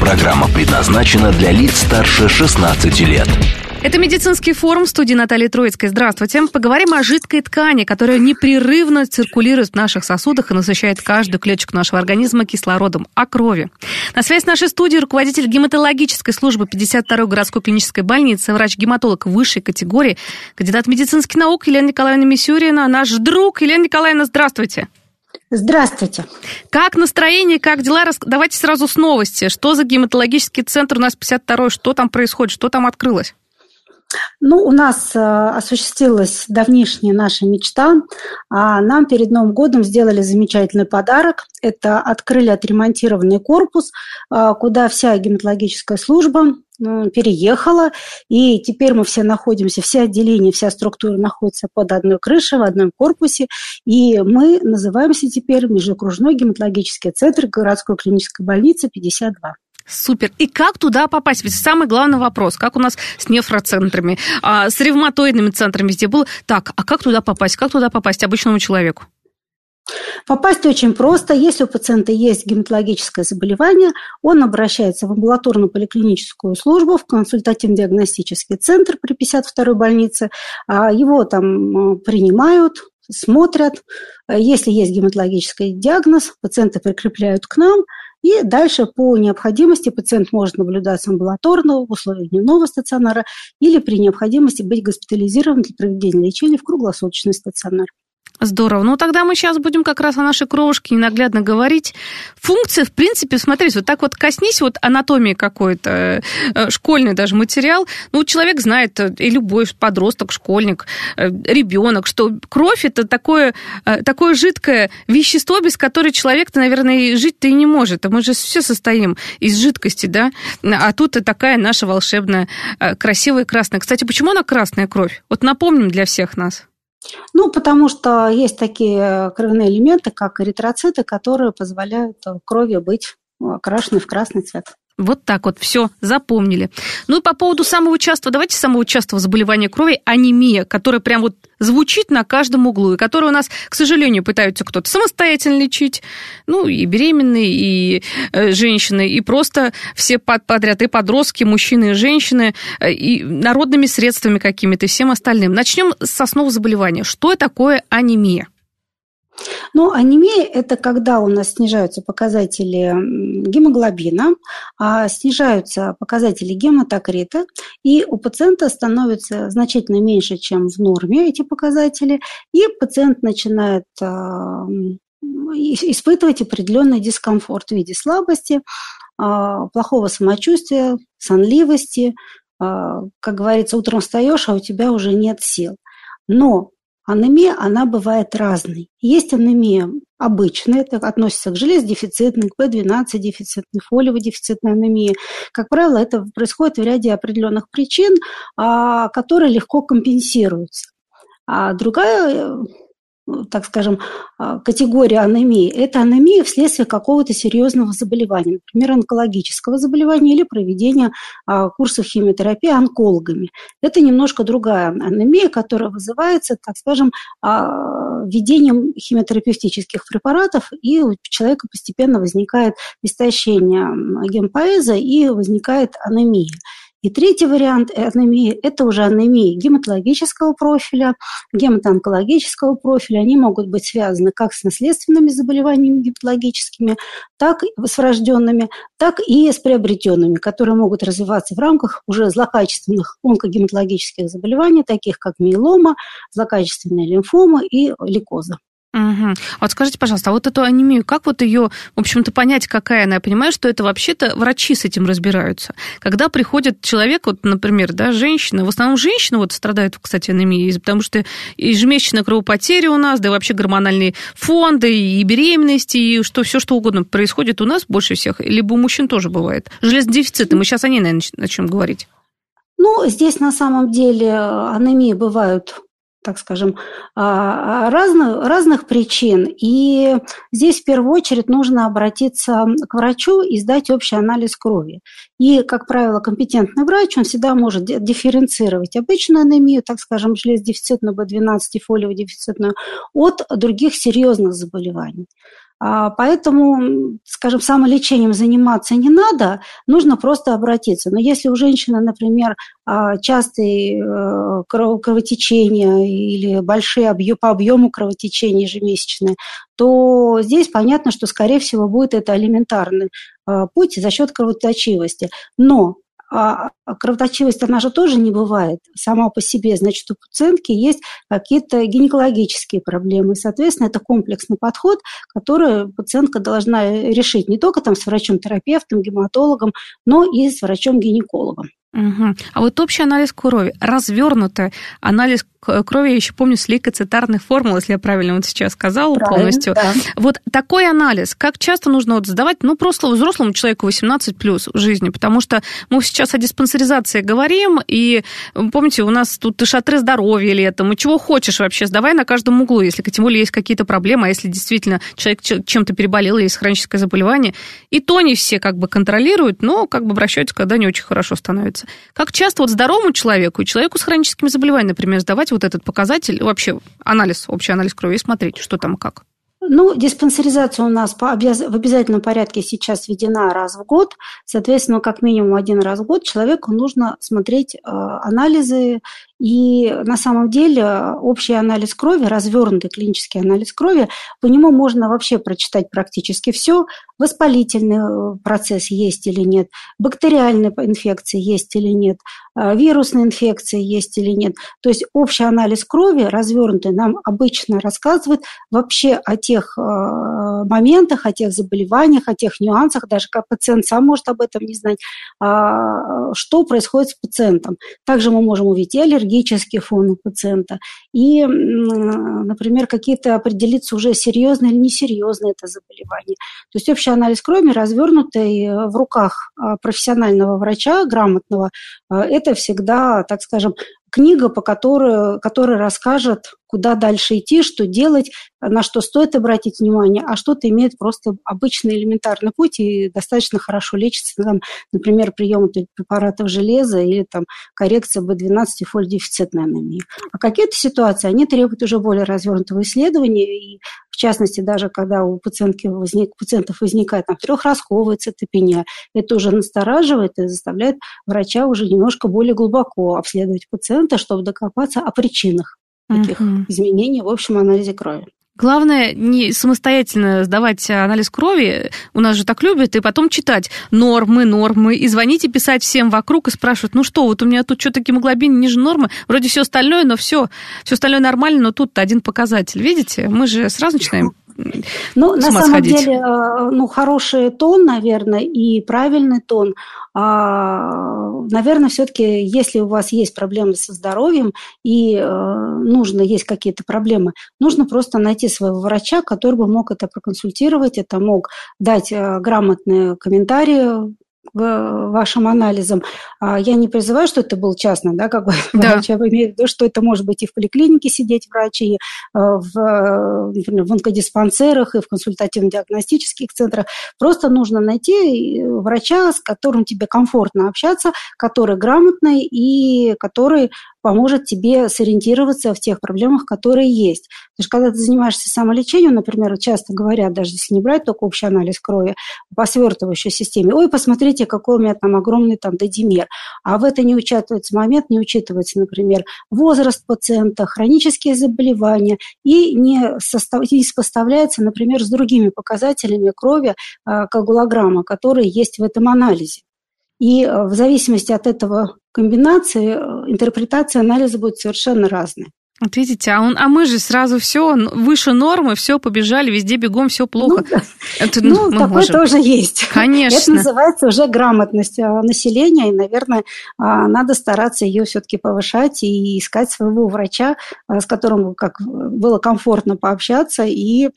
Программа предназначена для лиц старше 16 лет. Это медицинский форум в студии Натальи Троицкой. Здравствуйте. Поговорим о жидкой ткани, которая непрерывно циркулирует в наших сосудах и насыщает каждую клеточку нашего организма кислородом, о крови. На связи с нашей студией руководитель гематологической службы 52-й городской клинической больницы, врач-гематолог высшей категории, кандидат медицинских наук Елена Николаевна Мисюрина, наш друг. Елена Николаевна, здравствуйте. Здравствуйте. Как настроение, как дела? Давайте сразу с новости. Что за гематологический центр у нас 52-й? Что там происходит? Что там открылось? Ну, у нас э, осуществилась давнишняя наша мечта. А нам перед Новым годом сделали замечательный подарок. Это открыли отремонтированный корпус, э, куда вся гематологическая служба переехала, и теперь мы все находимся, все отделения, вся структура находится под одной крышей, в одном корпусе, и мы называемся теперь Межокружной гематологический центр городской клинической больницы 52. Супер. И как туда попасть? Ведь самый главный вопрос, как у нас с нефроцентрами, а, с ревматоидными центрами везде был. Так, а как туда попасть? Как туда попасть обычному человеку? Попасть очень просто. Если у пациента есть гематологическое заболевание, он обращается в амбулаторную поликлиническую службу, в консультативно-диагностический центр при 52-й больнице. А, его там принимают, смотрят. Если есть гематологический диагноз, пациента прикрепляют к нам – и дальше по необходимости пациент может наблюдаться амбулаторно в условиях дневного стационара или при необходимости быть госпитализирован для проведения лечения в круглосуточный стационар. Здорово. Ну, тогда мы сейчас будем как раз о нашей кровушке ненаглядно говорить. Функция, в принципе, смотрите, вот так вот коснись вот анатомии какой-то, э, школьный даже материал. Ну, человек знает, э, и любой подросток, школьник, э, ребенок, что кровь это такое, такое жидкое вещество, без которого человек-то, наверное, жить-то и не может. А мы же все состоим из жидкости, да? А тут и такая наша волшебная, красивая красная. Кстати, почему она красная кровь? Вот напомним для всех нас. Ну, потому что есть такие кровяные элементы, как эритроциты, которые позволяют крови быть окрашенной в красный цвет. Вот так вот, все, запомнили. Ну и по поводу самого частого, давайте самого частого заболевания крови, анемия, которая прям вот звучит на каждом углу, и которую у нас, к сожалению, пытаются кто-то самостоятельно лечить, ну и беременные, и э, женщины, и просто все подряд, и подростки, мужчины и женщины, э, и народными средствами какими-то, и всем остальным. Начнем с основ заболевания. Что такое анемия? Ну, анемия – это когда у нас снижаются показатели гемоглобина, а снижаются показатели гематокрита, и у пациента становится значительно меньше, чем в норме эти показатели, и пациент начинает а, испытывать определенный дискомфорт в виде слабости, а, плохого самочувствия, сонливости. А, как говорится, утром встаешь, а у тебя уже нет сил. Но Анемия, она бывает разной. Есть анемия обычная, это относится к железодефицитной, к B12 дефицитной, фолиево-дефицитной анемии. Как правило, это происходит в ряде определенных причин, а, которые легко компенсируются. А другая так скажем, а, категория анемии – это анемия вследствие какого-то серьезного заболевания, например, онкологического заболевания или проведения а, курсов химиотерапии онкологами. Это немножко другая анемия, которая вызывается, так скажем, а, введением химиотерапевтических препаратов, и у человека постепенно возникает истощение гемопоэза и возникает анемия. И третий вариант анемии – это уже анемии гематологического профиля, гематоонкологического профиля. Они могут быть связаны как с наследственными заболеваниями гематологическими, так и с врожденными, так и с приобретенными, которые могут развиваться в рамках уже злокачественных онкогематологических заболеваний, таких как миелома, злокачественная лимфома и лейкоза. Угу. Вот скажите, пожалуйста, а вот эту анемию, как вот ее, в общем-то, понять, какая она? Я понимаю, что это вообще-то врачи с этим разбираются. Когда приходит человек, вот, например, да, женщина, в основном женщины вот страдают, кстати, анемией, потому что ежемесячная кровопотеря у нас, да и вообще гормональные фонды, и беременности, и что все что угодно происходит у нас больше всех, либо у мужчин тоже бывает. Железодефициты, мы сейчас о ней, наверное, начнем говорить. Ну, здесь на самом деле анемии бывают так скажем, а, разных, разных причин. И здесь в первую очередь нужно обратиться к врачу и сдать общий анализ крови. И, как правило, компетентный врач, он всегда может дифференцировать обычную анемию, так скажем, железодефицитную, B12 и фолиодефицитную, от других серьезных заболеваний. А, поэтому, скажем, самолечением заниматься не надо, нужно просто обратиться. Но если у женщины, например, а, частые э, кровотечения или большие объемы, по объему кровотечения ежемесячные, то здесь понятно, что, скорее всего, будет это элементарный а, путь за счет кровоточивости. Но а, а кровоточивость, она же тоже не бывает сама по себе. Значит, у пациентки есть какие-то гинекологические проблемы. И, соответственно, это комплексный подход, который пациентка должна решить не только там с врачом-терапевтом, гематологом, но и с врачом-гинекологом. Угу. А вот общий анализ крови, развернутый анализ крови, я еще помню, с лейкоцитарных формул, если я правильно вот сейчас сказала правильно, полностью. Да. Вот такой анализ, как часто нужно вот сдавать, ну, просто взрослому человеку 18 плюс в жизни, потому что мы сейчас о диспансеризации говорим, и помните, у нас тут и шатры здоровья летом, и чего хочешь вообще, сдавай на каждом углу, если тем более есть какие-то проблемы, а если действительно человек чем-то переболел, есть хроническое заболевание, и то не все как бы контролируют, но как бы обращаются, когда не очень хорошо становится диспансеризация. Как часто вот здоровому человеку и человеку с хроническими заболеваниями, например, сдавать вот этот показатель, вообще анализ, общий анализ крови и смотреть, что там и как? Ну, диспансеризация у нас по обяз... в обязательном порядке сейчас введена раз в год. Соответственно, как минимум один раз в год человеку нужно смотреть э, анализы. И на самом деле общий анализ крови, развернутый клинический анализ крови, по нему можно вообще прочитать практически все. Воспалительный э, процесс есть или нет, бактериальные инфекции есть или нет, э, вирусные инфекции есть или нет. То есть общий анализ крови, развернутый, нам обычно рассказывает вообще о тех э, моментах, о тех заболеваниях, о тех нюансах, даже как пациент сам может об этом не знать, а, что происходит с пациентом. Также мы можем увидеть и аллергический фон у пациента, и, например, какие-то определиться уже серьезные или несерьезные это заболевание. То есть общий анализ крови, развернутый в руках а, профессионального врача, грамотного, а, это всегда, так скажем, книга, по которой, которая расскажет, куда дальше идти, что делать, на что стоит обратить внимание, а что-то имеет просто обычный элементарный путь и достаточно хорошо лечится, там, например, прием препаратов железа или там, коррекция B12 и фолидефицитной анемии. А какие-то ситуации, они требуют уже более развернутого исследования, и в частности, даже когда у пациентки возник, пациентов возникает там, трехразковая цитопения, это уже настораживает и заставляет врача уже немножко более глубоко обследовать пациента, чтобы докопаться о причинах таких mm-hmm. изменений в общем анализе крови. Главное не самостоятельно сдавать анализ крови, у нас же так любят, и потом читать. Нормы, нормы, и звонить и писать всем вокруг и спрашивать, ну что, вот у меня тут что-то гемоглобин ниже нормы, вроде все остальное, но все, все остальное нормально, но тут один показатель. Видите, мы же сразу начинаем ну, на самом сходить. деле, э, ну, хороший тон, наверное, и правильный тон. А, наверное, все-таки, если у вас есть проблемы со здоровьем и э, нужно, есть какие-то проблемы, нужно просто найти своего врача, который бы мог это проконсультировать, это мог дать э, грамотные комментарии вашим анализам. А я не призываю, что это был частный, да, как бы да. врач, я имею в виду, что это может быть и в поликлинике сидеть врач, и э, в, например, в онкодиспансерах, и в консультативно-диагностических центрах. Просто нужно найти э, врача, с которым тебе комфортно общаться, который грамотный и который поможет тебе сориентироваться в тех проблемах, которые есть. Потому что когда ты занимаешься самолечением, например, часто говорят, даже если не брать только общий анализ крови, по свертывающей системе, ой, посмотрите, какой у меня там огромный там дедимер. А в это не учитывается момент, не учитывается, например, возраст пациента, хронические заболевания и не, состав, не сопоставляется, например, с другими показателями крови, а, коагулограмма, которые есть в этом анализе. И э, в зависимости от этого комбинации э, интерпретация анализа будет совершенно разная. Вот видите, а, он, а мы же сразу все выше нормы, все побежали, везде бегом, все плохо. Ну, Это, ну, такое можем. тоже есть. Конечно. Это называется уже грамотность а, населения, и, наверное, а, надо стараться ее все-таки повышать и искать своего врача, с которым как было комфортно пообщаться и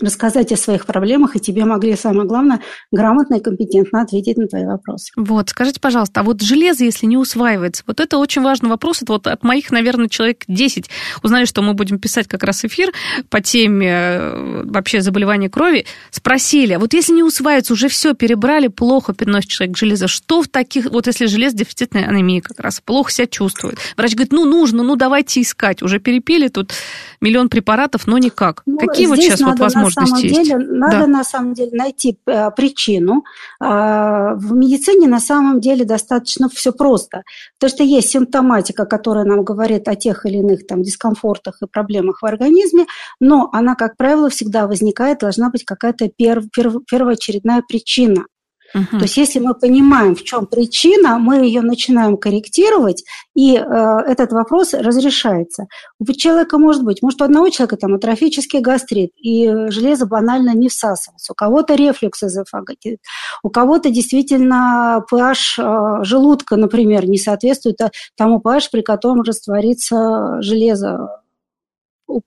рассказать о своих проблемах, и тебе могли, самое главное, грамотно и компетентно ответить на твои вопросы. Вот, скажите, пожалуйста, а вот железо, если не усваивается, вот это очень важный вопрос, это вот от моих, наверное, человек 10 узнали, что мы будем писать как раз эфир по теме э, вообще заболевания крови, спросили, а вот если не усваивается, уже все перебрали, плохо переносит человек железо, что в таких, вот если железо дефицитная анемия как раз, плохо себя чувствует. Врач говорит, ну нужно, ну давайте искать, уже перепили тут миллион препаратов, но никак. Ну, Какие вот сейчас вот возможности? Возможность на самом есть. Деле, надо да. на самом деле найти э, причину. А, в медицине на самом деле достаточно все просто. То, что есть симптоматика, которая нам говорит о тех или иных там, дискомфортах и проблемах в организме, но она, как правило, всегда возникает, должна быть какая-то перв, перв, первоочередная причина. Угу. То есть если мы понимаем, в чем причина, мы ее начинаем корректировать, и э, этот вопрос разрешается. У человека может быть, может у одного человека там атрофический гастрит, и железо банально не всасывается, у кого-то рефлюкс эзофаготит, у кого-то действительно pH э, желудка, например, не соответствует тому pH, при котором растворится железо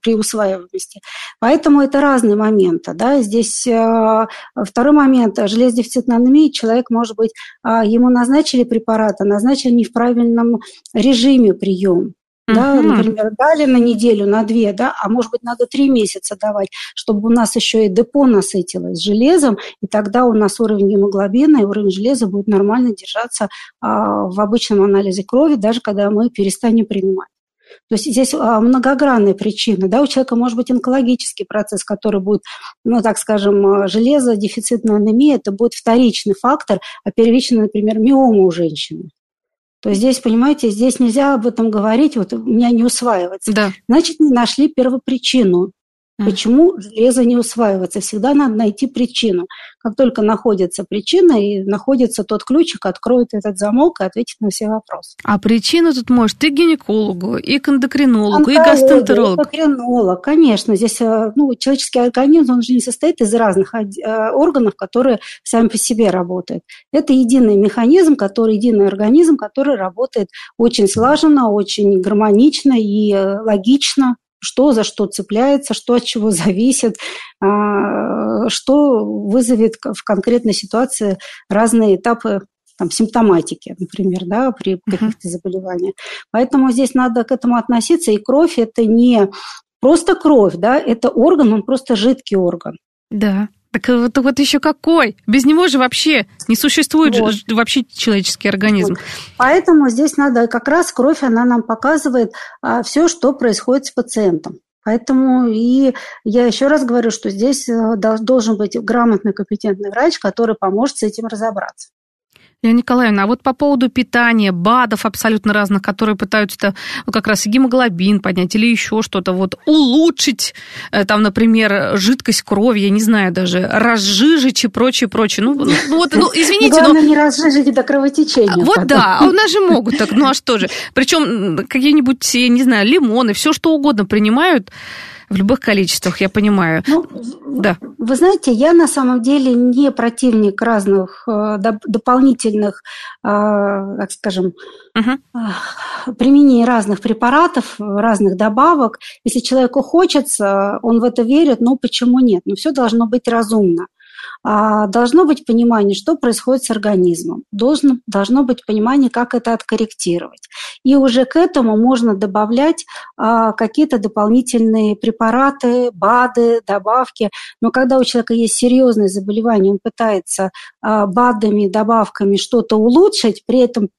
при усваиваемости. Поэтому это разные моменты. Да? Здесь э, второй момент. Железодефицитная анемия. Человек, может быть, э, ему назначили препараты, назначили не в правильном режиме прием. Да, например, дали на неделю, на две, да, а может быть, надо три месяца давать, чтобы у нас еще и депо насытилось железом, и тогда у нас уровень гемоглобина и уровень железа будет нормально держаться а, в обычном анализе крови, даже когда мы перестанем принимать. То есть здесь а, многогранные причины. Да? У человека может быть онкологический процесс, который будет, ну, так скажем, а, железо, дефицитная анемия, это будет вторичный фактор, а первичный, например, миома у женщины. То есть здесь, понимаете, здесь нельзя об этом говорить, вот у меня не усваивается. Да. Значит, не нашли первопричину. Почему железо не усваивается? Всегда надо найти причину. Как только находится причина и находится тот ключик, откроет этот замок и ответит на все вопросы. А причину тут может и гинекологу, и к эндокринологу, и гастроэнтерологу. Эндокринолог, конечно. Здесь э, ну, человеческий организм, он же не состоит из разных э, органов, которые сами по себе работают. Это единый механизм, который, единый организм, который работает очень слаженно, очень гармонично и э, логично что за что цепляется, что от чего зависит, а, что вызовет в конкретной ситуации разные этапы там, симптоматики, например, да, при каких-то заболеваниях. Поэтому здесь надо к этому относиться, и кровь – это не просто кровь, да, это орган, он просто жидкий орган. Да. Так вот, вот еще какой? Без него же вообще не существует вот. вообще человеческий организм. Вот. Поэтому здесь надо как раз кровь, она нам показывает а, все, что происходит с пациентом. Поэтому и я еще раз говорю, что здесь э, должен быть грамотный, компетентный врач, который поможет с этим разобраться. Лена Николаевна, а вот по поводу питания, БАДов абсолютно разных, которые пытаются ну, как раз гемоглобин поднять или еще что-то, вот улучшить, э, там, например, жидкость крови, я не знаю даже, разжижить и прочее, прочее. Ну, ну, ну вот, ну, извините, Главное но... не разжижить до кровотечения. Вот потом. да, а у нас же могут так, ну а что же. Причем какие-нибудь, я не знаю, лимоны, все что угодно принимают, в любых количествах, я понимаю. Ну, да. Вы знаете, я на самом деле не противник разных э, дополнительных, э, так скажем, угу. применения разных препаратов, разных добавок. Если человеку хочется, он в это верит, ну почему нет? Но все должно быть разумно. А, должно быть понимание, что происходит с организмом, должно, должно быть понимание, как это откорректировать. И уже к этому можно добавлять а, какие-то дополнительные препараты, БАДы, добавки. Но когда у человека есть серьезное заболевание, он пытается а, БАДами, добавками что-то улучшить, при этом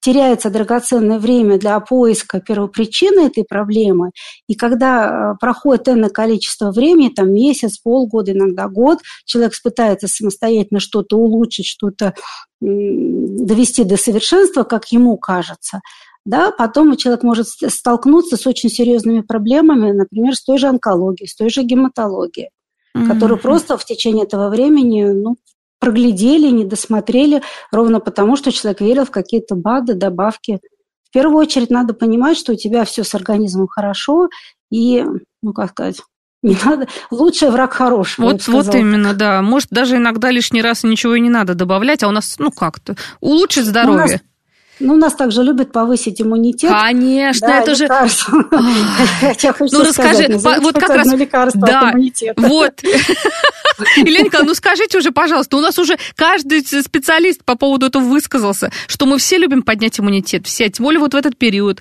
теряется драгоценное время для поиска первопричины этой проблемы, и когда э, проходит энное количество времени, там месяц, полгода, иногда год, человек пытается самостоятельно что-то улучшить, что-то довести до совершенства, как ему кажется, да, потом человек может столкнуться с очень серьезными проблемами, например, с той же онкологией, с той же гематологией, mm-hmm. которые просто в течение этого времени ну, проглядели, не досмотрели, ровно потому, что человек верил в какие-то БАДы, добавки. В первую очередь надо понимать, что у тебя все с организмом хорошо, и, ну, как сказать, не надо. Лучший враг хорошего. Вот, вот именно, да. Может, даже иногда лишний раз ничего и не надо добавлять, а у нас, ну как-то, улучшить здоровье. Ну, нас также любят повысить иммунитет. Конечно, да, это же... Ну, расскажи, вот как раз... лекарство да. Вот. Елена Николаевна, ну скажите уже, пожалуйста, у нас уже каждый специалист по поводу этого высказался, что мы все любим поднять иммунитет, все, тем более вот в этот период,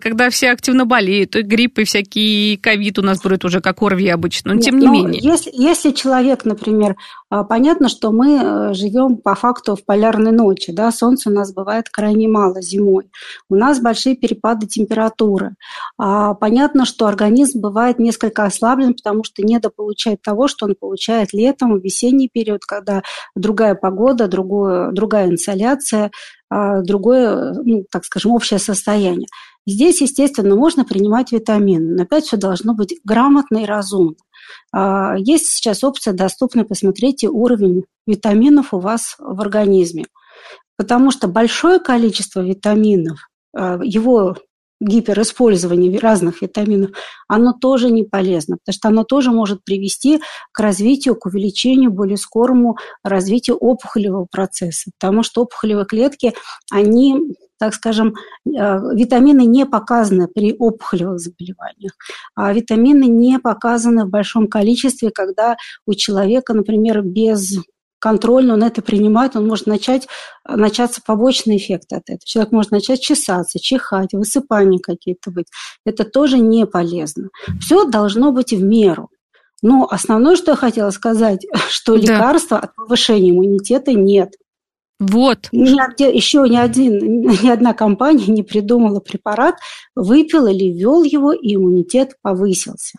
когда все активно болеют, и грипп, и всякий ковид у нас будет уже как ОРВИ обычно, но тем не менее. Если, если человек, например, понятно, что мы э, живем по факту в полярной ночи, да, солнца у нас бывает крайне мало зимой, у нас большие перепады температуры. А, понятно, что организм бывает несколько ослаблен, потому что недополучает того, что он получает летом, в весенний период, когда другая погода, другое, другая инсоляция, а, другое, ну, так скажем, общее состояние. Здесь, естественно, можно принимать витамины, но опять все должно быть грамотно и разумно. А, есть сейчас опция доступна, посмотрите уровень витаминов у вас в организме. Потому что большое количество витаминов, а, его гипериспользование разных витаминов, оно тоже не полезно, потому что оно тоже может привести к развитию, к увеличению, более скорому развитию опухолевого процесса, потому что опухолевые клетки, они так скажем, э, витамины не показаны при опухолевых заболеваниях, а витамины не показаны в большом количестве, когда у человека, например, без контрольно он это принимает, он может начать, начаться побочные эффекты от этого. Человек может начать чесаться, чихать, высыпания какие-то быть. Это тоже не полезно. Все должно быть в меру. Но основное, что я хотела сказать, что да. лекарства от повышения иммунитета нет. Вот. Ни, еще ни, один, ни одна компания не придумала препарат, выпил или ввел его, и иммунитет повысился.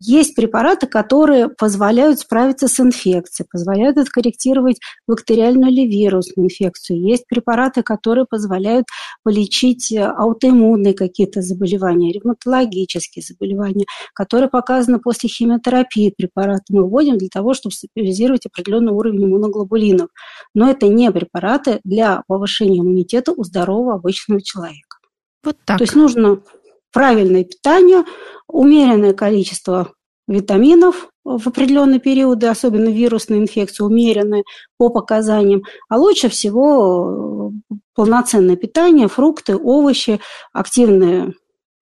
Есть препараты, которые позволяют справиться с инфекцией, позволяют откорректировать бактериальную или вирусную инфекцию. Есть препараты, которые позволяют полечить э, аутоиммунные какие-то заболевания, ревматологические заболевания, которые показаны после химиотерапии препараты мы вводим для того, чтобы стабилизировать определенный уровень иммуноглобулинов. Но это не препараты для повышения иммунитета у здорового обычного человека. Вот так. То есть нужно правильное питание, умеренное количество витаминов в определенные периоды, особенно вирусные инфекции, умеренные по показаниям. А лучше всего э, полноценное питание, фрукты, овощи, активный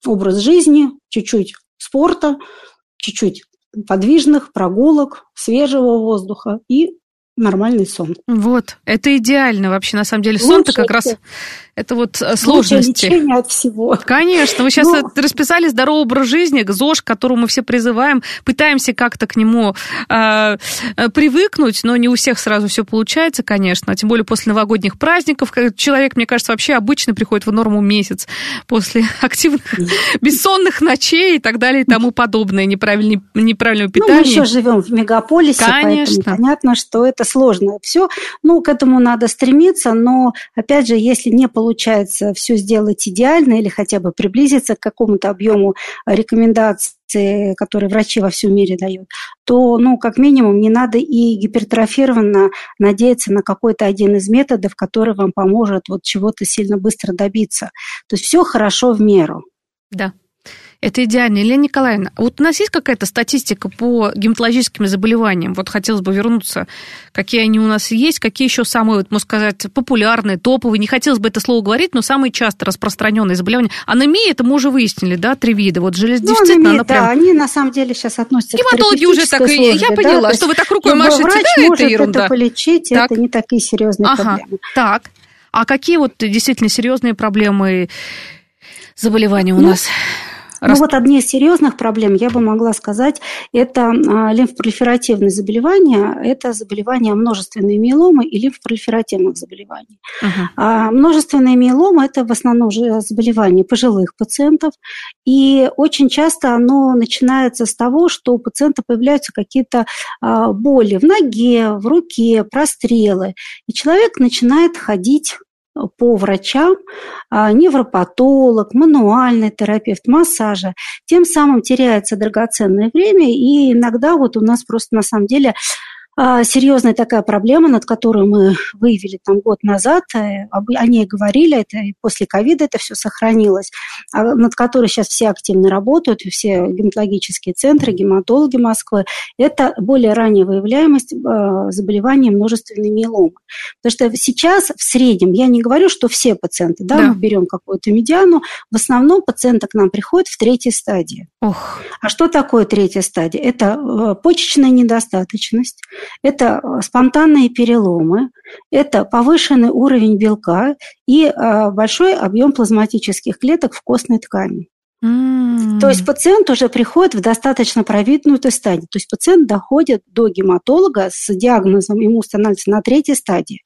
образ жизни, чуть-чуть спорта, чуть-чуть подвижных прогулок, свежего воздуха и нормальный сон. Вот, это идеально вообще, на самом деле. Сон-то как раз это вот э, сложности. лечение от всего. Конечно, вы сейчас Но... расписали здоровый образ жизни, ЗОЖ, к которому мы все призываем, пытаемся как-то к нему э, привыкнуть, но не у всех сразу все получается, конечно, тем более после новогодних праздников. Человек, мне кажется, вообще обычно приходит в норму месяц после активных бессонных ночей и так далее и тому подобное, неправильного, неправильного питания. Ну, мы еще живем в мегаполисе, конечно. поэтому понятно, что это сложно все. Ну, к этому надо стремиться, но, опять же, если не получается все сделать идеально или хотя бы приблизиться к какому-то объему рекомендаций, которые врачи во всем мире дают, то, ну, как минимум, не надо и гипертрофированно надеяться на какой-то один из методов, который вам поможет вот чего-то сильно быстро добиться. То есть все хорошо в меру. Да. Это идеально. Елена Николаевна, вот у нас есть какая-то статистика по гематологическим заболеваниям? Вот хотелось бы вернуться, какие они у нас есть, какие еще самые, вот, можно сказать, популярные, топовые, не хотелось бы это слово говорить, но самые часто распространенные заболевания. Анемия, это мы уже выяснили, да, три вида. Вот железодефицитная, ну, анемия, она прям... Да, они на самом деле сейчас относятся Гематологи к уже так и... Я поняла, да? что вы так рукой машете, врач да, может это ерунда. это полечить, так. это не такие серьезные ага. проблемы. Так, а какие вот действительно серьезные проблемы заболевания у ну, нас? Ну вот одни из серьезных проблем, я бы могла сказать, это а, лимфопролиферативные заболевания, это заболевания множественной миеломы и лимфопролиферативных заболеваний. Uh-huh. А множественные миеломы – это в основном заболевания пожилых пациентов, и очень часто оно начинается с того, что у пациента появляются какие-то а, боли в ноге, в руке, прострелы, и человек начинает ходить по врачам, а, невропатолог, мануальный терапевт, массажа. Тем самым теряется драгоценное время, и иногда вот у нас просто на самом деле серьезная такая проблема, над которой мы выявили там год назад, э, о ней говорили, это после ковида это все сохранилось, а, над которой сейчас все активно работают, все гематологические центры, гематологи Москвы, это более ранняя выявляемость а, заболеваний множественной миеломы. Потому что сейчас в среднем, я не говорю, что все пациенты, да, да. мы берем какую-то медиану, в основном пациенты к нам приходят в третьей стадии. Ох. А что такое третья стадия? Это э, почечная недостаточность, это э, спонтанные переломы, это повышенный уровень белка и э, большой объем плазматических клеток в костной ткани. Mm. То есть пациент уже приходит в достаточно провиднутую стадию. То есть пациент доходит до гематолога с диагнозом, ему становится на третьей стадии.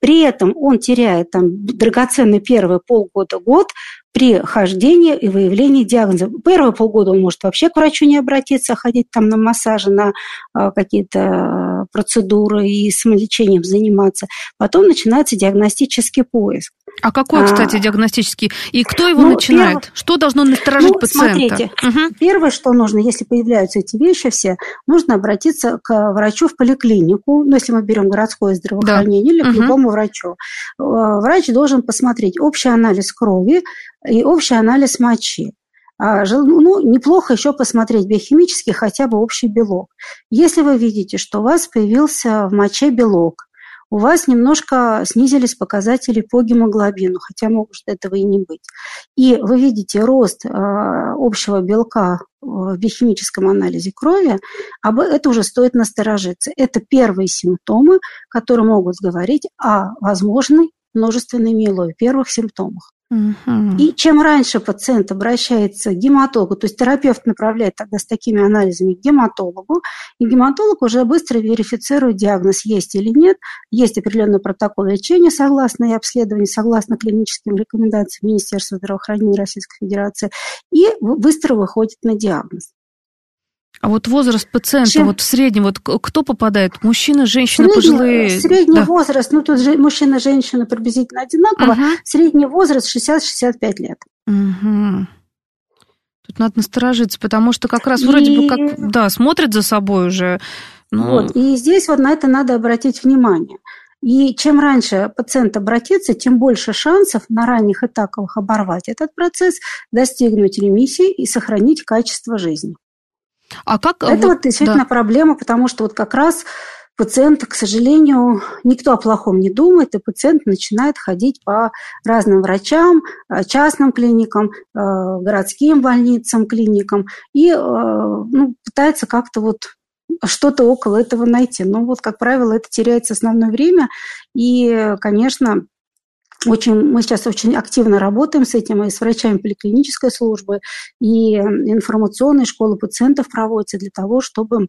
При этом он теряет там драгоценный первый полгода-год при хождении и выявлении диагноза. Первые полгода он может вообще к врачу не обратиться, ходить там на массажи, на а, какие-то процедуры и самолечением заниматься. Потом начинается диагностический поиск. А какой, кстати, а, диагностический? И кто его ну, начинает? Перв... Что должно насторожить ну, пациента? Смотрите, угу. первое, что нужно, если появляются эти вещи все, нужно обратиться к врачу в поликлинику, ну, если мы берем городское здравоохранение, да. или к любому врачу. Э, врач должен посмотреть общий анализ крови, и общий анализ мочи. А, ну, неплохо еще посмотреть биохимический хотя бы общий белок. Если вы видите, что у вас появился в моче белок, у вас немножко снизились показатели по гемоглобину, хотя может этого и не быть. И вы видите рост а, общего белка в биохимическом анализе крови, об это уже стоит насторожиться. Это первые симптомы, которые могут говорить о возможной множественной миеломе, первых симптомах. И чем раньше пациент обращается к гематологу, то есть терапевт направляет тогда с такими анализами к гематологу, и гематолог уже быстро верифицирует диагноз, есть или нет, есть определенный протокол лечения согласно и обследования, согласно клиническим рекомендациям Министерства здравоохранения Российской Федерации, и быстро выходит на диагноз. А вот возраст пациента, Чем? вот в среднем, вот кто попадает? Мужчина, женщина, средний, пожилые? Средний да. возраст, ну тут же мужчина, женщина приблизительно одинаково. Угу. Средний возраст 60-65 лет. Угу. Тут надо насторожиться, потому что как раз вроде и... бы как, да, смотрит за собой уже. Ну... Вот, и здесь вот на это надо обратить внимание. И чем раньше пациент обратится, тем больше шансов на ранних этапах оборвать этот процесс, достигнуть ремиссии и сохранить качество жизни. А как... Это вот, вот действительно да. проблема, потому что вот как раз пациент, к сожалению, никто о плохом не думает, и пациент начинает ходить по разным врачам, э, частным клиникам, э, городским больницам, клиникам, и э, ну, пытается как-то вот что-то около этого найти. Но вот, как правило, это теряется основное время, и, конечно, очень, мы сейчас очень активно работаем с этим и с врачами поликлинической службы, и информационные школы пациентов проводятся для того, чтобы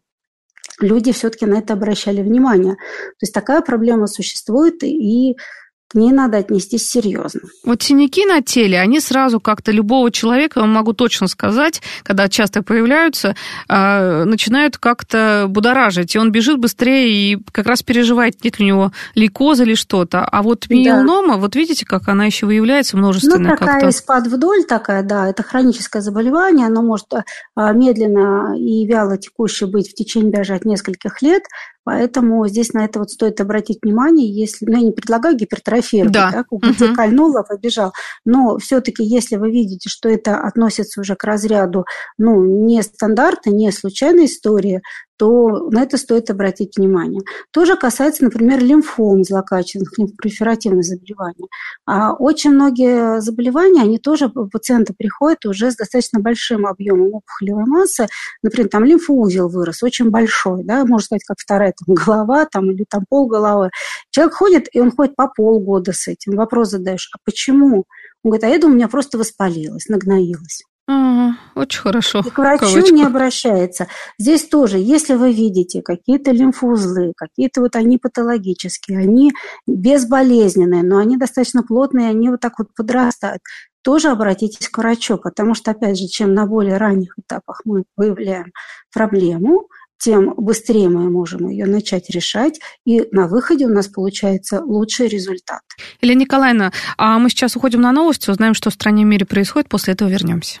люди все-таки на это обращали внимание. То есть такая проблема существует, и к ней надо отнестись серьезно. Вот синяки на теле, они сразу как-то любого человека, я могу точно сказать, когда часто появляются, а, начинают как-то будоражить, и он бежит быстрее и как раз переживает, нет ли у него лейкоза или что-то. А вот миелома, да. вот видите, как она еще выявляется множественно ну, такая спад вдоль такая, да, это хроническое заболевание, оно может а, медленно и вяло текуще быть в течение даже от нескольких лет, Поэтому здесь на это вот стоит обратить внимание, если, ну, я не предлагаю гипертрофировать, да, да угу. кольнула, побежал, но все-таки, если вы видите, что это относится уже к разряду, ну, не стандарта, не случайной истории, то на это стоит обратить внимание. Тоже касается, например, лимфом злокачественных, лимфопролиферативных заболеваний. А очень многие заболевания, они тоже, пациенты приходят уже с достаточно большим объемом опухолевой массы. Например, там лимфоузел вырос, очень большой, да, можно сказать, как вторая там, голова там, или там полголовы. Человек ходит, и он ходит по полгода с этим. Вопрос задаешь, а почему? Он говорит, а думаю, у меня просто воспалилось, нагноилось. Ага, очень хорошо. И к врачу Кавычку. не обращается. Здесь тоже, если вы видите какие-то лимфоузлы, какие-то вот они патологические, они безболезненные, но они достаточно плотные, они вот так вот подрастают, тоже обратитесь к врачу, потому что, опять же, чем на более ранних этапах мы выявляем проблему, тем быстрее мы можем ее начать решать, и на выходе у нас получается лучший результат. Илья Николаевна, а мы сейчас уходим на новости, узнаем, что в стране и мире происходит, после этого вернемся.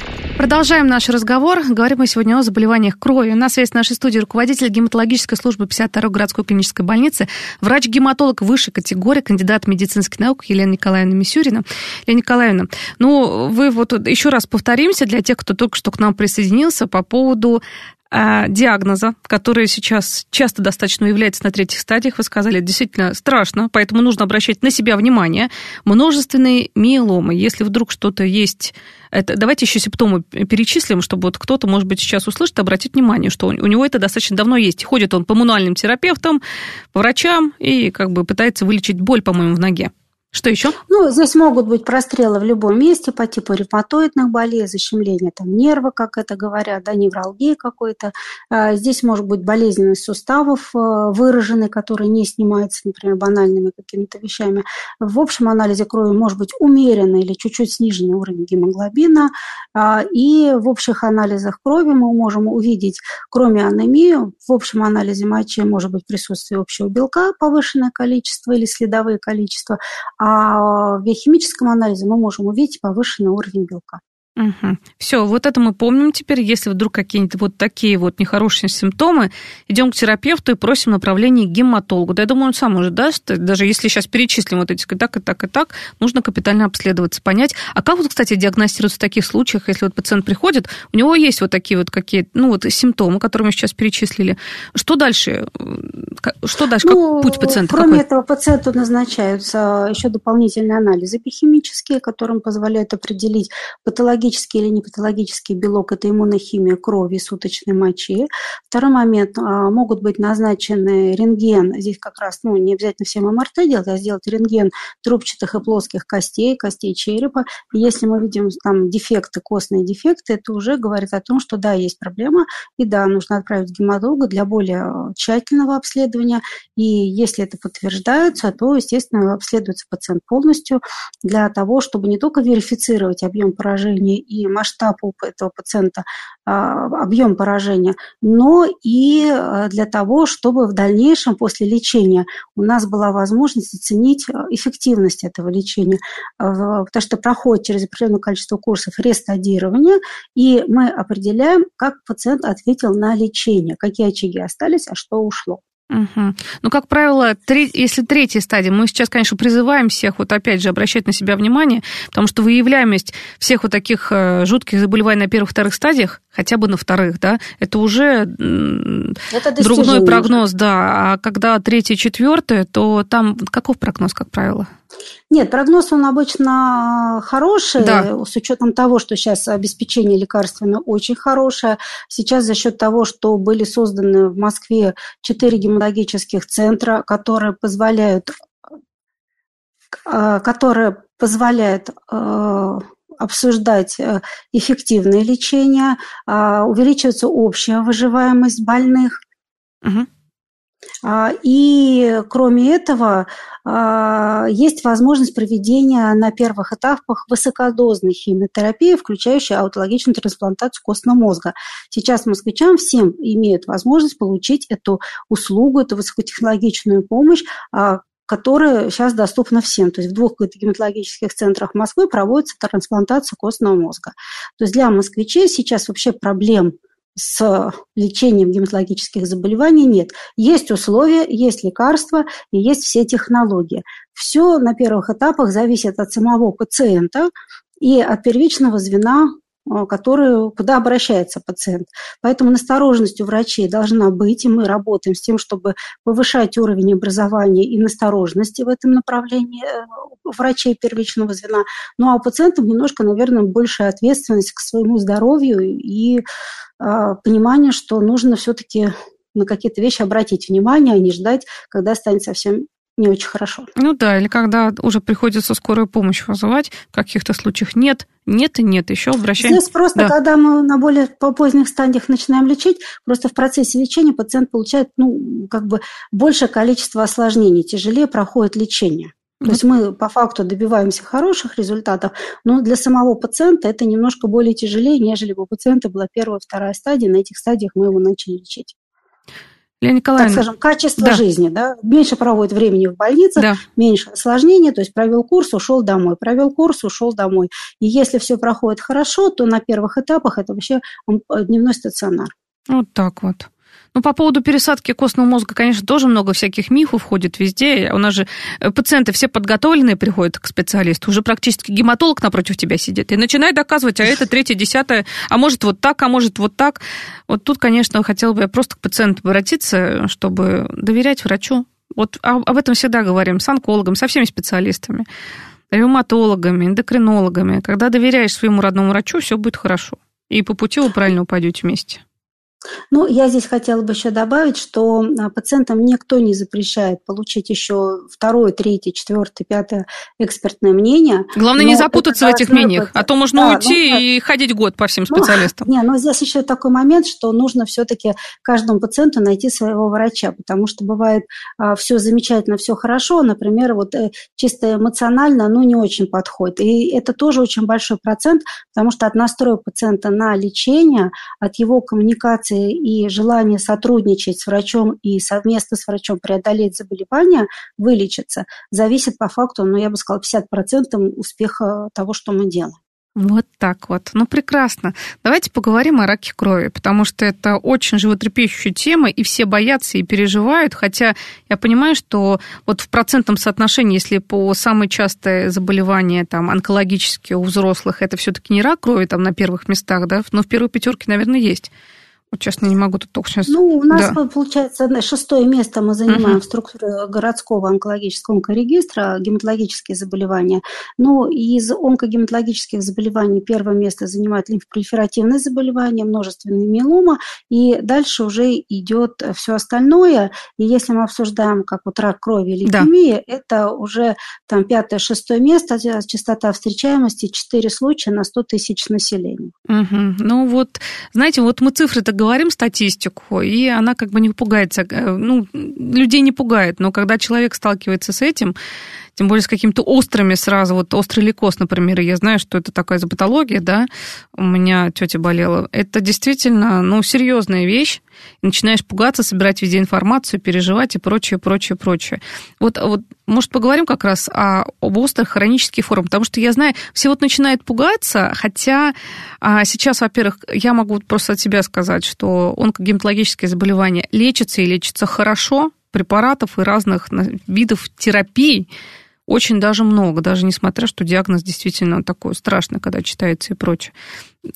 Продолжаем наш разговор. Говорим мы сегодня о заболеваниях крови. Нас есть в нашей студии руководитель гематологической службы 52-й городской клинической больницы, врач-гематолог высшей категории, кандидат медицинских наук Елена Николаевна Мисюрина. Елена Николаевна, ну, вы вот еще раз повторимся для тех, кто только что к нам присоединился по поводу диагноза, который сейчас часто достаточно является на третьих стадиях, вы сказали, действительно страшно, поэтому нужно обращать на себя внимание. Множественные миеломы. Если вдруг что-то есть, это, давайте еще симптомы перечислим, чтобы вот кто-то, может быть, сейчас услышит, обратить внимание, что у него это достаточно давно есть. Ходит он по мануальным терапевтам, по врачам и как бы пытается вылечить боль, по-моему, в ноге. Что еще? Ну, здесь могут быть прострелы в любом месте по типу ревматоидных болей, защемление там нерва, как это говорят, да, невралгия какой-то. А, здесь может быть болезненность суставов а, выраженной, которая не снимается, например, банальными какими-то вещами. В общем анализе крови может быть умеренный или чуть-чуть сниженный уровень гемоглобина. А, и в общих анализах крови мы можем увидеть, кроме анемии, в общем анализе мочи может быть присутствие общего белка, повышенное количество или следовые количества, а в биохимическом анализе мы можем увидеть повышенный уровень белка. Угу. Все, вот это мы помним теперь. Если вдруг какие-нибудь вот такие вот нехорошие симптомы, идем к терапевту и просим направление к гематологу. Да, я думаю, он сам уже даст, даже если сейчас перечислим вот эти так и так и так, нужно капитально обследоваться, понять. А как вот, кстати, диагностируется в таких случаях, если вот пациент приходит, у него есть вот такие вот какие ну вот симптомы, которые мы сейчас перечислили. Что дальше? Что дальше? Ну, как путь пациента? Кроме какой? этого, пациенту назначаются еще дополнительные анализы биохимические, которым позволяют определить патологию патологический или непатологический белок – это иммунохимия крови, суточной мочи. Второй момент а, – могут быть назначены рентген. Здесь как раз ну, не обязательно всем МРТ делать, а сделать рентген трубчатых и плоских костей, костей черепа. И если мы видим там дефекты, костные дефекты, это уже говорит о том, что да, есть проблема, и да, нужно отправить к гематологу для более тщательного обследования. И если это подтверждается, то, естественно, обследуется пациент полностью для того, чтобы не только верифицировать объем поражения поражения и масштаб у этого пациента, а, объем поражения, но и а, для того, чтобы в дальнейшем после лечения у нас была возможность оценить а, эффективность этого лечения, потому что проходит через определенное количество курсов рестадирования, и мы определяем, как пациент ответил на лечение, какие очаги остались, а что ушло. Угу. Ну, как правило, три, если третья стадия, мы сейчас, конечно, призываем всех, вот опять же, обращать на себя внимание, потому что выявляемость всех вот таких э, жутких заболеваний на первых-вторых стадиях, хотя бы на вторых, да, это уже это другой прогноз, да. А когда третья, четвертая, то там каков прогноз, как правило? Нет, прогноз он обычно хороший, да. с учетом того, что сейчас обеспечение лекарствами очень хорошее. Сейчас за счет того, что были созданы в Москве четыре гематологических центра, которые позволяют э, которые позволяют э, обсуждать э, эффективное лечение, увеличивается общая выживаемость больных. Угу. А, и кроме этого, а, есть возможность проведения на первых этапах высокодозной химиотерапии, включающей аутологичную трансплантацию костного мозга. Сейчас москвичам всем имеют возможность получить эту услугу, эту высокотехнологичную помощь, а, которая сейчас доступна всем. То есть в двух гематологических центрах Москвы проводится трансплантация костного мозга. То есть для москвичей сейчас вообще проблем – с лечением гематологических заболеваний нет. Есть условия, есть лекарства и есть все технологии. Все на первых этапах зависит от самого пациента и от первичного звена э, который, куда обращается пациент. Поэтому настороженность у врачей должна быть, и мы работаем с тем, чтобы повышать уровень образования и настороженности в этом направлении э, врачей первичного звена. Ну а у пациентов немножко, наверное, большая ответственность к своему здоровью и а, понимание, что нужно все-таки на какие-то вещи обратить внимание, а не ждать, когда станет совсем не очень хорошо. Ну да, или когда уже приходится скорую помощь вызывать, в каких-то случаях нет, нет и нет, еще обращаемся. Здесь просто, да. когда мы на более по поздних стадиях начинаем лечить, просто в процессе лечения пациент получает, ну, как бы большее количество осложнений, тяжелее проходит лечение. То есть мы по факту добиваемся хороших результатов, но для самого пациента это немножко более тяжелее, нежели бы у пациента была первая, вторая стадия. На этих стадиях мы его начали лечить. Лена Николаевна. Так скажем, качество да. жизни, да, меньше проводит времени в больнице, да. меньше осложнений, то есть провел курс, ушел домой, провел курс, ушел домой. И если все проходит хорошо, то на первых этапах это вообще э, дневной стационар. Вот так вот. Ну, по поводу пересадки костного мозга, конечно, тоже много всяких мифов входит везде. У нас же э, пациенты все подготовленные приходят к специалисту. Уже практически гематолог напротив тебя сидит и начинает доказывать, а это третье, десятое, а может вот так, а может вот так. Вот тут, конечно, хотела бы я просто к пациенту обратиться, чтобы доверять врачу. Вот об этом всегда говорим с онкологом, со всеми специалистами, ревматологами, эндокринологами. Когда доверяешь своему родному врачу, все будет хорошо. И по пути вы правильно упадете вместе. Ну, я здесь хотела бы еще добавить, что а, пациентам никто не запрещает получить еще второе, третье, четвертое, пятое экспертное мнение. Главное не запутаться в этих мнениях, а то можно да, уйти ну, и ходить год по всем ну, специалистам. Ну, не, но здесь еще такой момент, что нужно все-таки каждому пациенту найти своего врача, потому что бывает а, все замечательно, все хорошо, например, вот э, чисто эмоционально, ну, не очень подходит. И это тоже очень большой процент, потому что от настроя пациента на лечение, от его коммуникации мотивации и желание сотрудничать с врачом и совместно с врачом преодолеть заболевание, вылечиться, зависит по факту, ну, я бы сказала, 50% успеха того, что мы делаем. Вот так вот. Ну, прекрасно. Давайте поговорим о раке крови, потому что это очень животрепещущая тема, и все боятся и переживают, хотя я понимаю, что вот в процентном соотношении, если по самое частое заболевание там, онкологические у взрослых, это все-таки не рак крови там на первых местах, да, но в первой пятерке, наверное, есть. Честно, не могу тут сейчас... Ну, у нас, да. получается, шестое место мы занимаем uh-huh. в структуре городского онкологического онкорегистра, гематологические заболевания. Но из онкогематологических заболеваний первое место занимают лимфопролиферативные заболевания, множественные миелома, и дальше уже идет все остальное. И если мы обсуждаем как вот рак крови или лейкемия, да. это уже там пятое-шестое место, частота встречаемости 4 случая на 100 тысяч населения. Uh-huh. Ну вот, знаете, вот мы цифры-то говорим статистику, и она как бы не пугается. Э, ну, людей не пугает, но когда человек сталкивается с этим, тем более с какими-то острыми сразу, вот острый лейкоз, например, я знаю, что это такая за патология, да, у меня тетя болела. Это действительно, ну, серьезная вещь. И начинаешь пугаться, собирать везде информацию, переживать и прочее, прочее, прочее. Вот, вот может, поговорим как раз о, об острых хронических формах, потому что я знаю, все вот начинают пугаться, хотя а, сейчас, во-первых, я могу просто от себя сказать, что онкогематологические заболевания лечатся и лечатся хорошо, препаратов и разных видов терапий, очень даже много, даже несмотря, что диагноз действительно такой страшный, когда читается и прочее.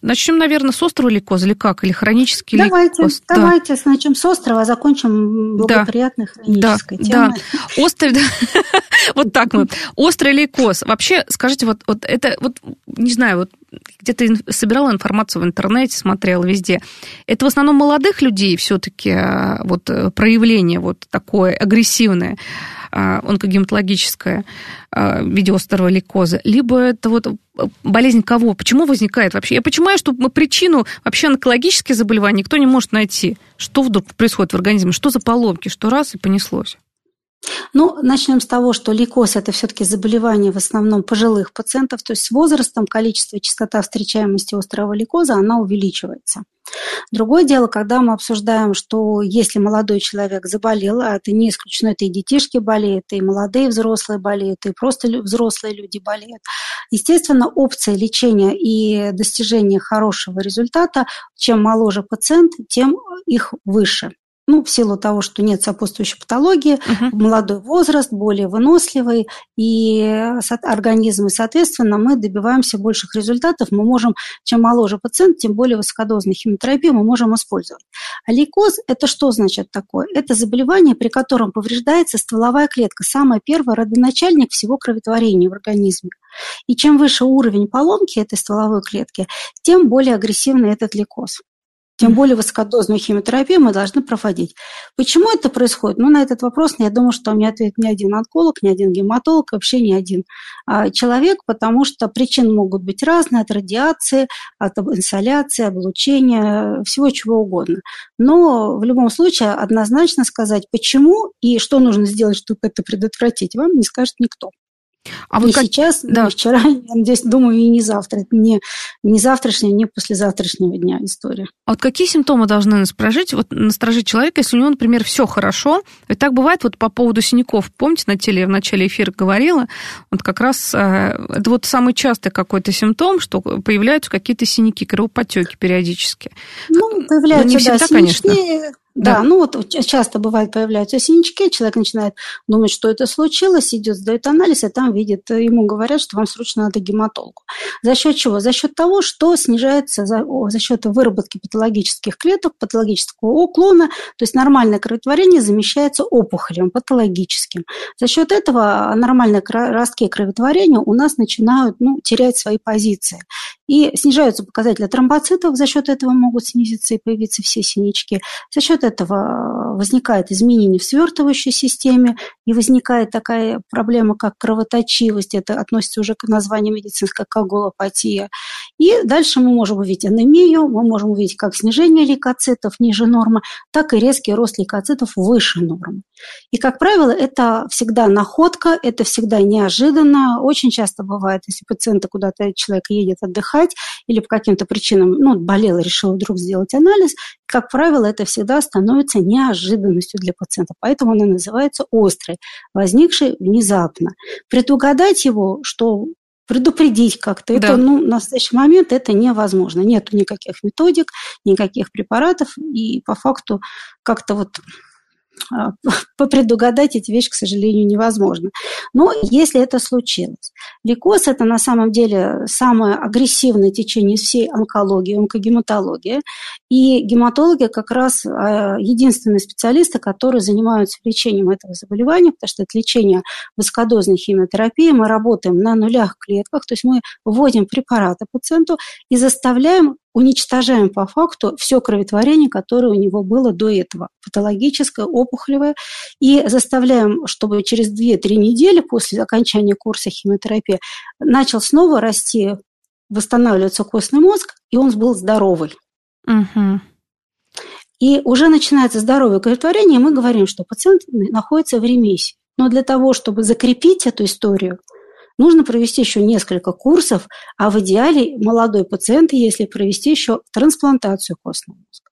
Начнем, наверное, с острого лейкоза или как? Или хронический давайте, лейкоз? Давайте да. начнем с острова, а закончим благоприятной да. хронической да, темой. Да, острый, вот так мы. Острый лейкоз. Вообще, скажите, вот, вот это, вот, не знаю, вот где-то собирала информацию в интернете, смотрела везде. Это в основном молодых людей все-таки а, вот э, проявление вот такое агрессивное. А, онкогематологическое а, в либо это вот болезнь кого? Почему возникает вообще? Я понимаю, что причину вообще онкологических заболеваний никто не может найти. Что вдруг происходит в организме? Что за поломки? Что раз и понеслось? Ну, начнем с того, что лейкоз – это все-таки заболевание в основном пожилых пациентов, то есть с возрастом количество и частота встречаемости острого лейкоза, она увеличивается. Другое дело, когда мы обсуждаем, что если молодой человек заболел, а это не исключено, это и детишки болеют, и молодые взрослые болеют, и просто взрослые люди болеют. Естественно, опция лечения и достижения хорошего результата, чем моложе пациент, тем их выше ну, в силу того, что нет сопутствующей патологии, uh-huh. молодой возраст, более выносливый и организм, и, соответственно, мы добиваемся больших результатов. Мы можем, чем моложе пациент, тем более высокодозную химиотерапию мы можем использовать. А лейкоз – это что значит такое? Это заболевание, при котором повреждается стволовая клетка, самая первая родоначальник всего кроветворения в организме. И чем выше уровень поломки этой стволовой клетки, тем более агрессивный этот лейкоз. Тем более высокодозную химиотерапию мы должны проводить. Почему это происходит? Ну, на этот вопрос, я думаю, что мне ответит ни один онколог, ни один гематолог, вообще ни один а, человек, потому что причины могут быть разные, от радиации, от инсоляции, облучения, всего чего угодно. Но в любом случае однозначно сказать, почему и что нужно сделать, чтобы это предотвратить, вам не скажет никто. А вот не как... сейчас, да. не вчера, я надеюсь, думаю, и не завтра. Это не, не завтрашняя, не послезавтрашнего дня история. А вот какие симптомы должны насторожить, вот насторожить человека, если у него, например, все хорошо? Ведь так бывает вот по поводу синяков. Помните, на теле я в начале эфира говорила, вот как раз э, это вот самый частый какой-то симптом, что появляются какие-то синяки, кровопотеки периодически. Ну, появляются, ну, не всегда, да, конечно. Да, да, ну вот часто бывает появляются синячки, человек начинает думать, что это случилось, идет, сдает анализ, и там видит, ему говорят, что вам срочно надо гематологу. За счет чего? За счет того, что снижается за, за счет выработки патологических клеток, патологического уклона, то есть нормальное кроветворение замещается опухолем патологическим. За счет этого нормальные ростки кроветворения у нас начинают ну, терять свои позиции. И снижаются показатели тромбоцитов, за счет этого могут снизиться и появиться все синячки. За счет этого возникает изменение в свертывающей системе, и возникает такая проблема, как кровоточивость, это относится уже к названию медицинской коагулопатия. И дальше мы можем увидеть анемию, мы можем увидеть как снижение лейкоцитов ниже нормы, так и резкий рост лейкоцитов выше нормы. И, как правило, это всегда находка, это всегда неожиданно. Очень часто бывает, если пациента куда-то человек едет отдыхать или по каким-то причинам ну, болел и решил вдруг сделать анализ, как правило, это всегда становится неожиданностью для пациента. Поэтому она называется острой, возникшей внезапно. Предугадать его, что предупредить как-то. Да. Это, ну, на настоящий момент это невозможно. Нет никаких методик, никаких препаратов, и по факту как-то вот предугадать эти вещи, к сожалению, невозможно. Но если это случилось. Лейкоз – это на самом деле самое агрессивное течение всей онкологии, онкогематологии. И гематологи как раз а, единственные специалисты, которые занимаются лечением этого заболевания, потому что это лечение высокодозной химиотерапии. Мы работаем на нулях клетках, то есть мы вводим препараты пациенту и заставляем уничтожаем по факту все кроветворение, которое у него было до этого, патологическое, опухолевое, и заставляем, чтобы через 2-3 недели после окончания курса химиотерапии начал снова расти, восстанавливаться костный мозг, и он был здоровый. Угу. И уже начинается здоровое кроветворение, и мы говорим, что пациент находится в ремиссии. Но для того, чтобы закрепить эту историю, нужно провести еще несколько курсов, а в идеале молодой пациент, если провести еще трансплантацию костного мозга.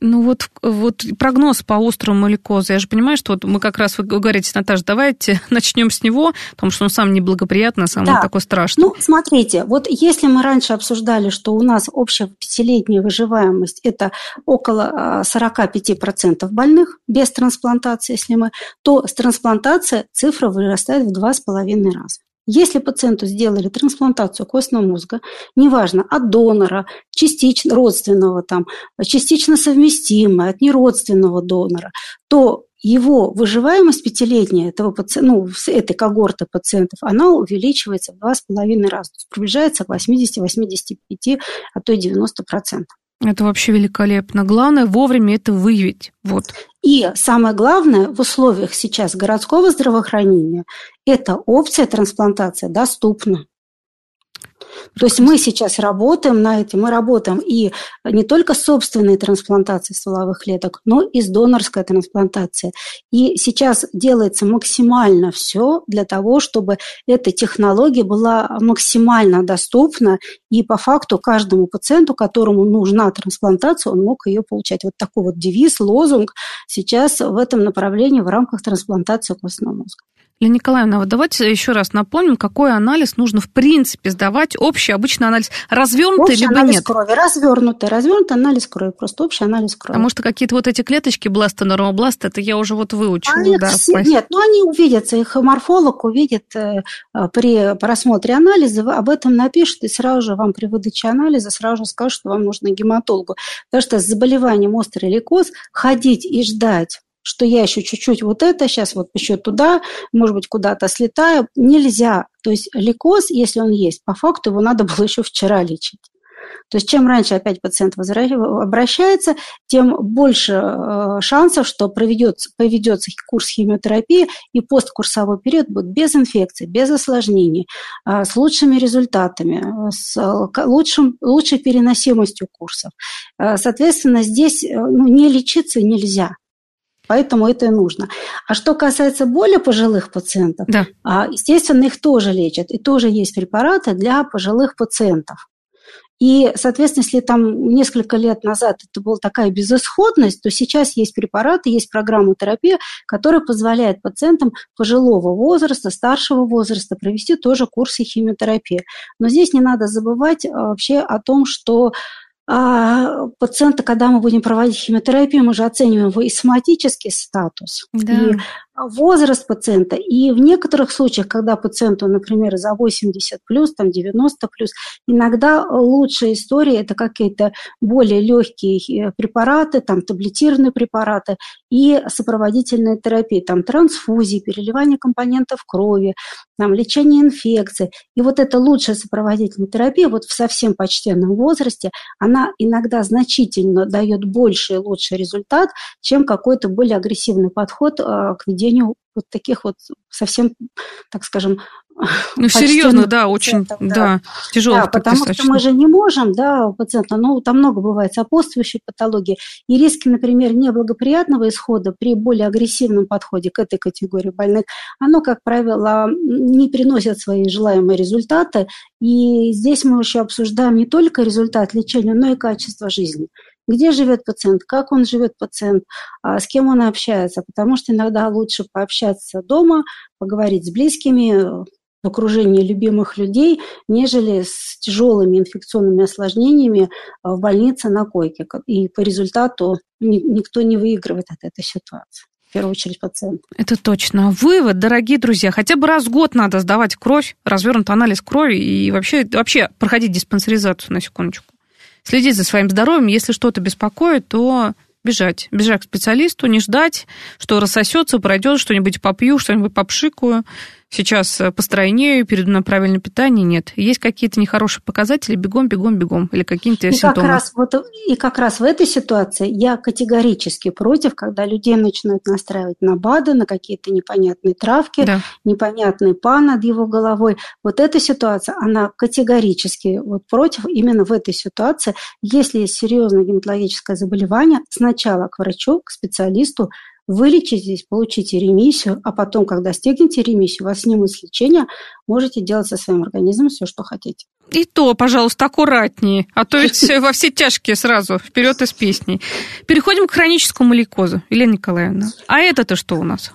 Ну вот, вот прогноз по острому лейкозу. Я же понимаю, что вот мы как раз, вы говорите, Наташа, давайте начнем с него, потому что он сам неблагоприятный, сам да. такой страшный. Ну, смотрите, вот если мы раньше обсуждали, что у нас общая пятилетняя выживаемость – это около 45% а, больных без трансплантации, если мы, то с трансплантацией цифра вырастает в 2,5 раза. Если пациенту сделали трансплантацию костного мозга, неважно, от донора, частично родственного, там, частично совместимого, от неродственного донора, то его выживаемость пятилетняя этого пациента, ну, этой когорты пациентов, она увеличивается в два с половиной раза, то есть приближается к 80-85, а то и 90 процентов. Это вообще великолепно. Главное вовремя это выявить. Вот. И самое главное, в условиях сейчас городского здравоохранения эта опция трансплантации доступна. То есть мы сейчас работаем на этом, мы работаем и не только с собственной трансплантацией стволовых клеток, но и с донорской трансплантацией. И сейчас делается максимально все для того, чтобы эта технология была максимально доступна, и по факту каждому пациенту, которому нужна трансплантация, он мог ее получать. Вот такой вот девиз, лозунг сейчас в этом направлении в рамках трансплантации костного мозга. Лена Николаевна, вот давайте еще раз напомним, какой анализ нужно в принципе сдавать. Общий обычный анализ. Развернутый общий либо анализ нет? крови. Развернутый. Развернутый анализ крови. Просто общий анализ крови. Потому что какие-то вот эти клеточки бласта, нормобласта, это я уже вот выучила. А да, все, нет, ну они увидятся. Их морфолог увидит э, при просмотре анализа, об этом напишет и сразу же вам при выдаче анализа сразу же скажет, что вам нужно гематологу. Потому что с заболеванием острый лейкоз ходить и ждать что я еще чуть-чуть вот это, сейчас вот еще туда, может быть, куда-то слетаю. Нельзя. То есть лейкоз, если он есть, по факту его надо было еще вчера лечить. То есть чем раньше опять пациент обращается, тем больше э, шансов, что проведется, поведется курс химиотерапии и посткурсовой период будет без инфекций, без осложнений, э, с лучшими результатами, с лучшим, лучшей переносимостью курсов. Соответственно, здесь ну, не лечиться нельзя. Поэтому это и нужно. А что касается более пожилых пациентов, да. А, естественно, их тоже лечат. И тоже есть препараты для пожилых пациентов. И, соответственно, если там несколько лет назад это была такая безысходность, то сейчас есть препараты, есть программа терапии, которая позволяет пациентам пожилого возраста, старшего возраста провести тоже курсы химиотерапии. Но здесь не надо забывать а, вообще о том, что а пациента, когда мы будем проводить химиотерапию, мы же оцениваем его и соматический статус, да. и возраст пациента. И в некоторых случаях, когда пациенту, например, за 80 плюс, там 90 плюс, иногда лучшая история это какие-то более легкие э, препараты, там таблетированные препараты и сопроводительная терапия, там трансфузии, переливание компонентов крови, там лечение инфекций. И вот эта лучшая сопроводительная терапия вот в совсем почтенном возрасте, она иногда значительно дает больший и лучший результат, чем какой-то более агрессивный подход э, к ведению ведению вот таких вот совсем, так скажем, ну, серьезно, да, очень, да, да тяжело. Да, потому что мы же не можем, да, у пациента, ну, там много бывает сопутствующей патологии, и риски, например, неблагоприятного исхода при более агрессивном подходе к этой категории больных, оно, как правило, не приносит свои желаемые результаты, и здесь мы еще обсуждаем не только результат лечения, но и качество жизни где живет пациент, как он живет пациент, а с кем он общается, потому что иногда лучше пообщаться дома, поговорить с близкими, в окружении любимых людей, нежели с тяжелыми инфекционными осложнениями в больнице на койке. И по результату никто не выигрывает от этой ситуации в первую очередь пациент. Это точно. Вывод, дорогие друзья, хотя бы раз в год надо сдавать кровь, развернут анализ крови и вообще, вообще проходить диспансеризацию на секундочку. Следить за своим здоровьем, если что-то беспокоит, то бежать. Бежать к специалисту, не ждать, что рассосется, пройдет, что-нибудь попью, что-нибудь попшикаю сейчас э, постройнее, перейду на правильное питание, нет. Есть какие-то нехорошие показатели, бегом, бегом, бегом, или какие-то и симптомы. Как раз, вот, и как раз в этой ситуации я категорически против, когда людей начинают настраивать на БАДы, на какие-то непонятные травки, да. непонятный пан над его головой. Вот эта ситуация, она категорически вот против именно в этой ситуации. Если есть серьезное гематологическое заболевание, сначала к врачу, к специалисту, вылечитесь, получите ремиссию, а потом, когда стигнете ремиссию, вас снимут с лечения, можете делать со своим организмом все, что хотите. И то, пожалуйста, аккуратнее, а то ведь во все тяжкие сразу, вперед из песней. Переходим к хроническому лейкозу, Елена Николаевна. А это-то что у нас?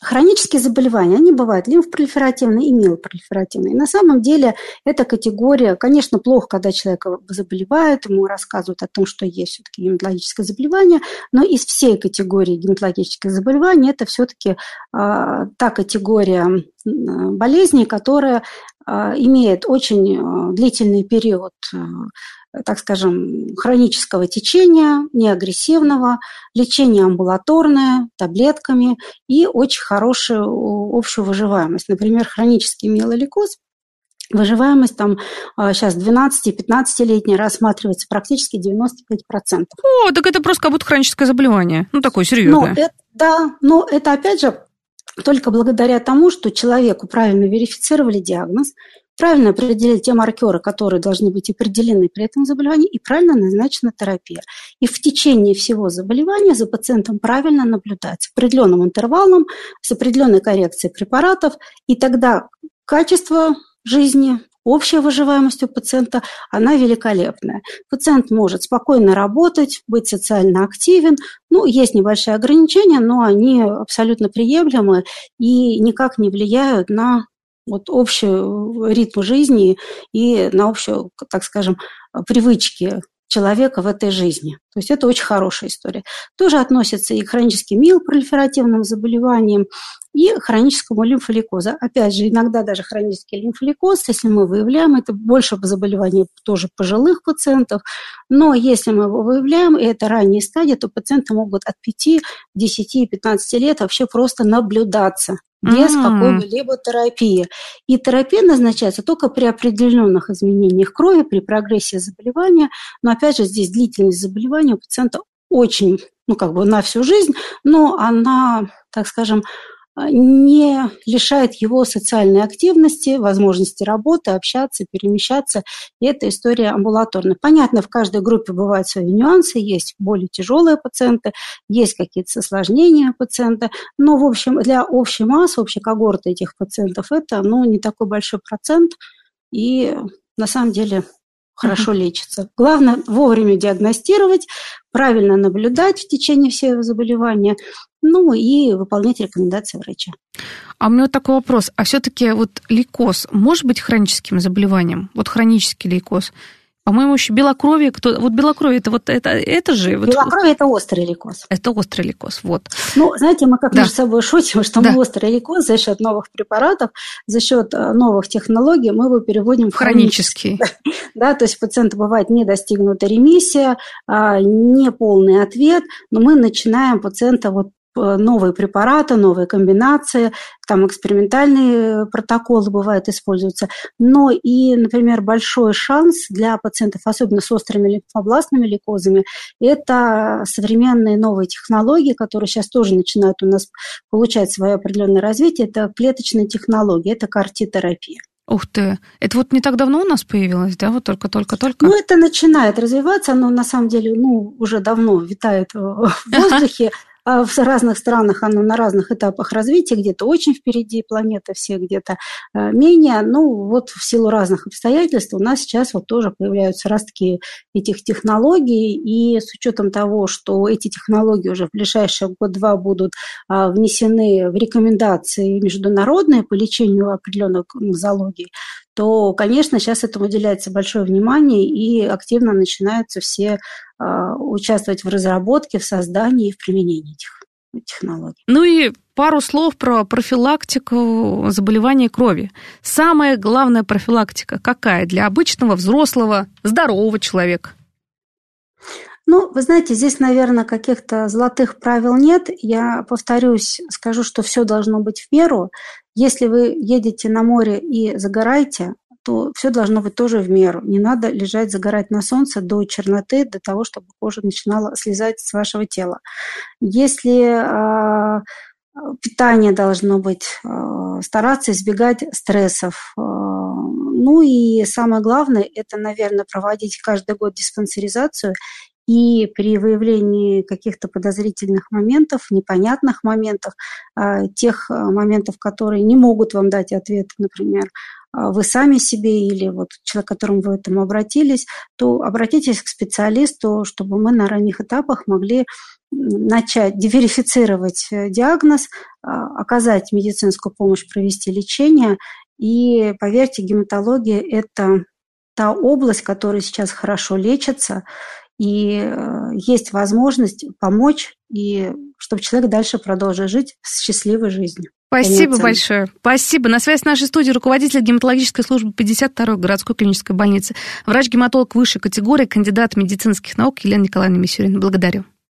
Хронические заболевания, они бывают лимфопролиферативные и миопролиферативные. На самом деле эта категория, конечно, плохо, когда человек заболевает, ему рассказывают о том, что есть все-таки гематологическое заболевание, но из всей категории гематологических заболеваний это все-таки э, та категория болезней, которая э, имеет очень э, длительный период так скажем, хронического течения, неагрессивного, лечение амбулаторное, таблетками и очень хорошую общую выживаемость. Например, хронический миелоликоз Выживаемость там сейчас 12-15-летняя рассматривается практически 95%. О, так это просто как будто хроническое заболевание. Ну, такое серьезное. Ну, это, да, но это опять же только благодаря тому, что человеку правильно верифицировали диагноз, правильно определили те маркеры, которые должны быть определены при этом заболевании, и правильно назначена терапия. И в течение всего заболевания за пациентом правильно наблюдать с определенным интервалом, с определенной коррекцией препаратов, и тогда качество жизни, общая выживаемость у пациента, она великолепная. Пациент может спокойно работать, быть социально активен. Ну, есть небольшие ограничения, но они абсолютно приемлемы и никак не влияют на вот общий ритм жизни и на общую, так скажем, привычки человека в этой жизни. То есть это очень хорошая история. Тоже относится и к хроническим миопролиферативным заболеваниям, и хроническому лимфоликозу. Опять же, иногда даже хронический лимфоликоз, если мы выявляем, это больше заболеваний тоже пожилых пациентов, но если мы его выявляем, и это ранние стадии, то пациенты могут от 5, 10 и 15 лет вообще просто наблюдаться без mm-hmm. какой-либо терапии. И терапия назначается только при определенных изменениях крови, при прогрессии заболевания. Но опять же, здесь длительность заболевания у пациента очень, ну как бы на всю жизнь, но она, так скажем, не лишает его социальной активности, возможности работы, общаться, перемещаться. И эта история амбулаторная. Понятно, в каждой группе бывают свои нюансы, есть более тяжелые пациенты, есть какие-то осложнения пациента, но, в общем, для общей массы, общей когорты этих пациентов это ну, не такой большой процент, и на самом деле хорошо лечится. Главное вовремя диагностировать, правильно наблюдать в течение всего заболевания, ну и выполнять рекомендации врача. А у меня вот такой вопрос. А все-таки вот лейкоз может быть хроническим заболеванием? Вот хронический лейкоз. По-моему, еще белокровие, кто... вот белокровие это вот это, это же... Белокровие вот... это острый лейкоз. Это острый лейкоз, вот. Ну, знаете, мы как да. между собой шутим, что да. мы острый лейкоз за счет новых препаратов, за счет э, новых технологий мы его переводим в хронический. хронический. Да, то есть пациента бывает не достигнута ремиссия, а, не полный ответ, но мы начинаем пациента вот новые препараты, новые комбинации, там экспериментальные протоколы бывают используются, но и, например, большой шанс для пациентов, особенно с острыми лимфобластными лейкозами, это современные новые технологии, которые сейчас тоже начинают у нас получать свое определенное развитие, это клеточные технологии, это картитерапия. Ух ты, это вот не так давно у нас появилось, да, вот только-только-только? Ну, это начинает развиваться, оно на самом деле, ну, уже давно витает в воздухе, в разных странах оно на разных этапах развития, где-то очень впереди планеты все, где-то э, менее. Ну, вот в силу разных обстоятельств у нас сейчас вот тоже появляются ростки этих технологий, и с учетом того, что эти технологии уже в ближайшие год-два будут а, внесены в рекомендации международные по лечению определенных нозологий, то, конечно, сейчас этому уделяется большое внимание, и активно начинаются все а, участвовать в разработке, в создании и в применении этих технологий. Ну и пару слов про профилактику заболеваний крови. Самая главная профилактика какая для обычного взрослого здорового человека? Ну, вы знаете, здесь, наверное, каких-то золотых правил нет. Я повторюсь, скажу, что все должно быть в меру. Если вы едете на море и загораете, то все должно быть тоже в меру. Не надо лежать, загорать на солнце до черноты, до того, чтобы кожа начинала слезать с вашего тела. Если э, питание должно быть, э, стараться избегать стрессов. Э, ну и самое главное, это, наверное, проводить каждый год диспансеризацию и при выявлении каких-то подозрительных моментов, непонятных моментов, тех моментов, которые не могут вам дать ответ, например, а, вы сами себе или вот человек, к которому вы этому обратились, то обратитесь к специалисту, чтобы мы на ранних этапах могли начать диверифицировать э, диагноз, а, оказать медицинскую помощь, провести лечение. И поверьте, гематология – это та область, которая сейчас хорошо лечится, и э, есть возможность помочь, и чтобы человек дальше продолжил жить с счастливой жизнью. Спасибо большое. Спасибо. На связи с нашей студией руководитель гематологической службы 52-й городской клинической больницы, врач-гематолог высшей категории, кандидат медицинских наук Елена Николаевна Мисюрина. Благодарю.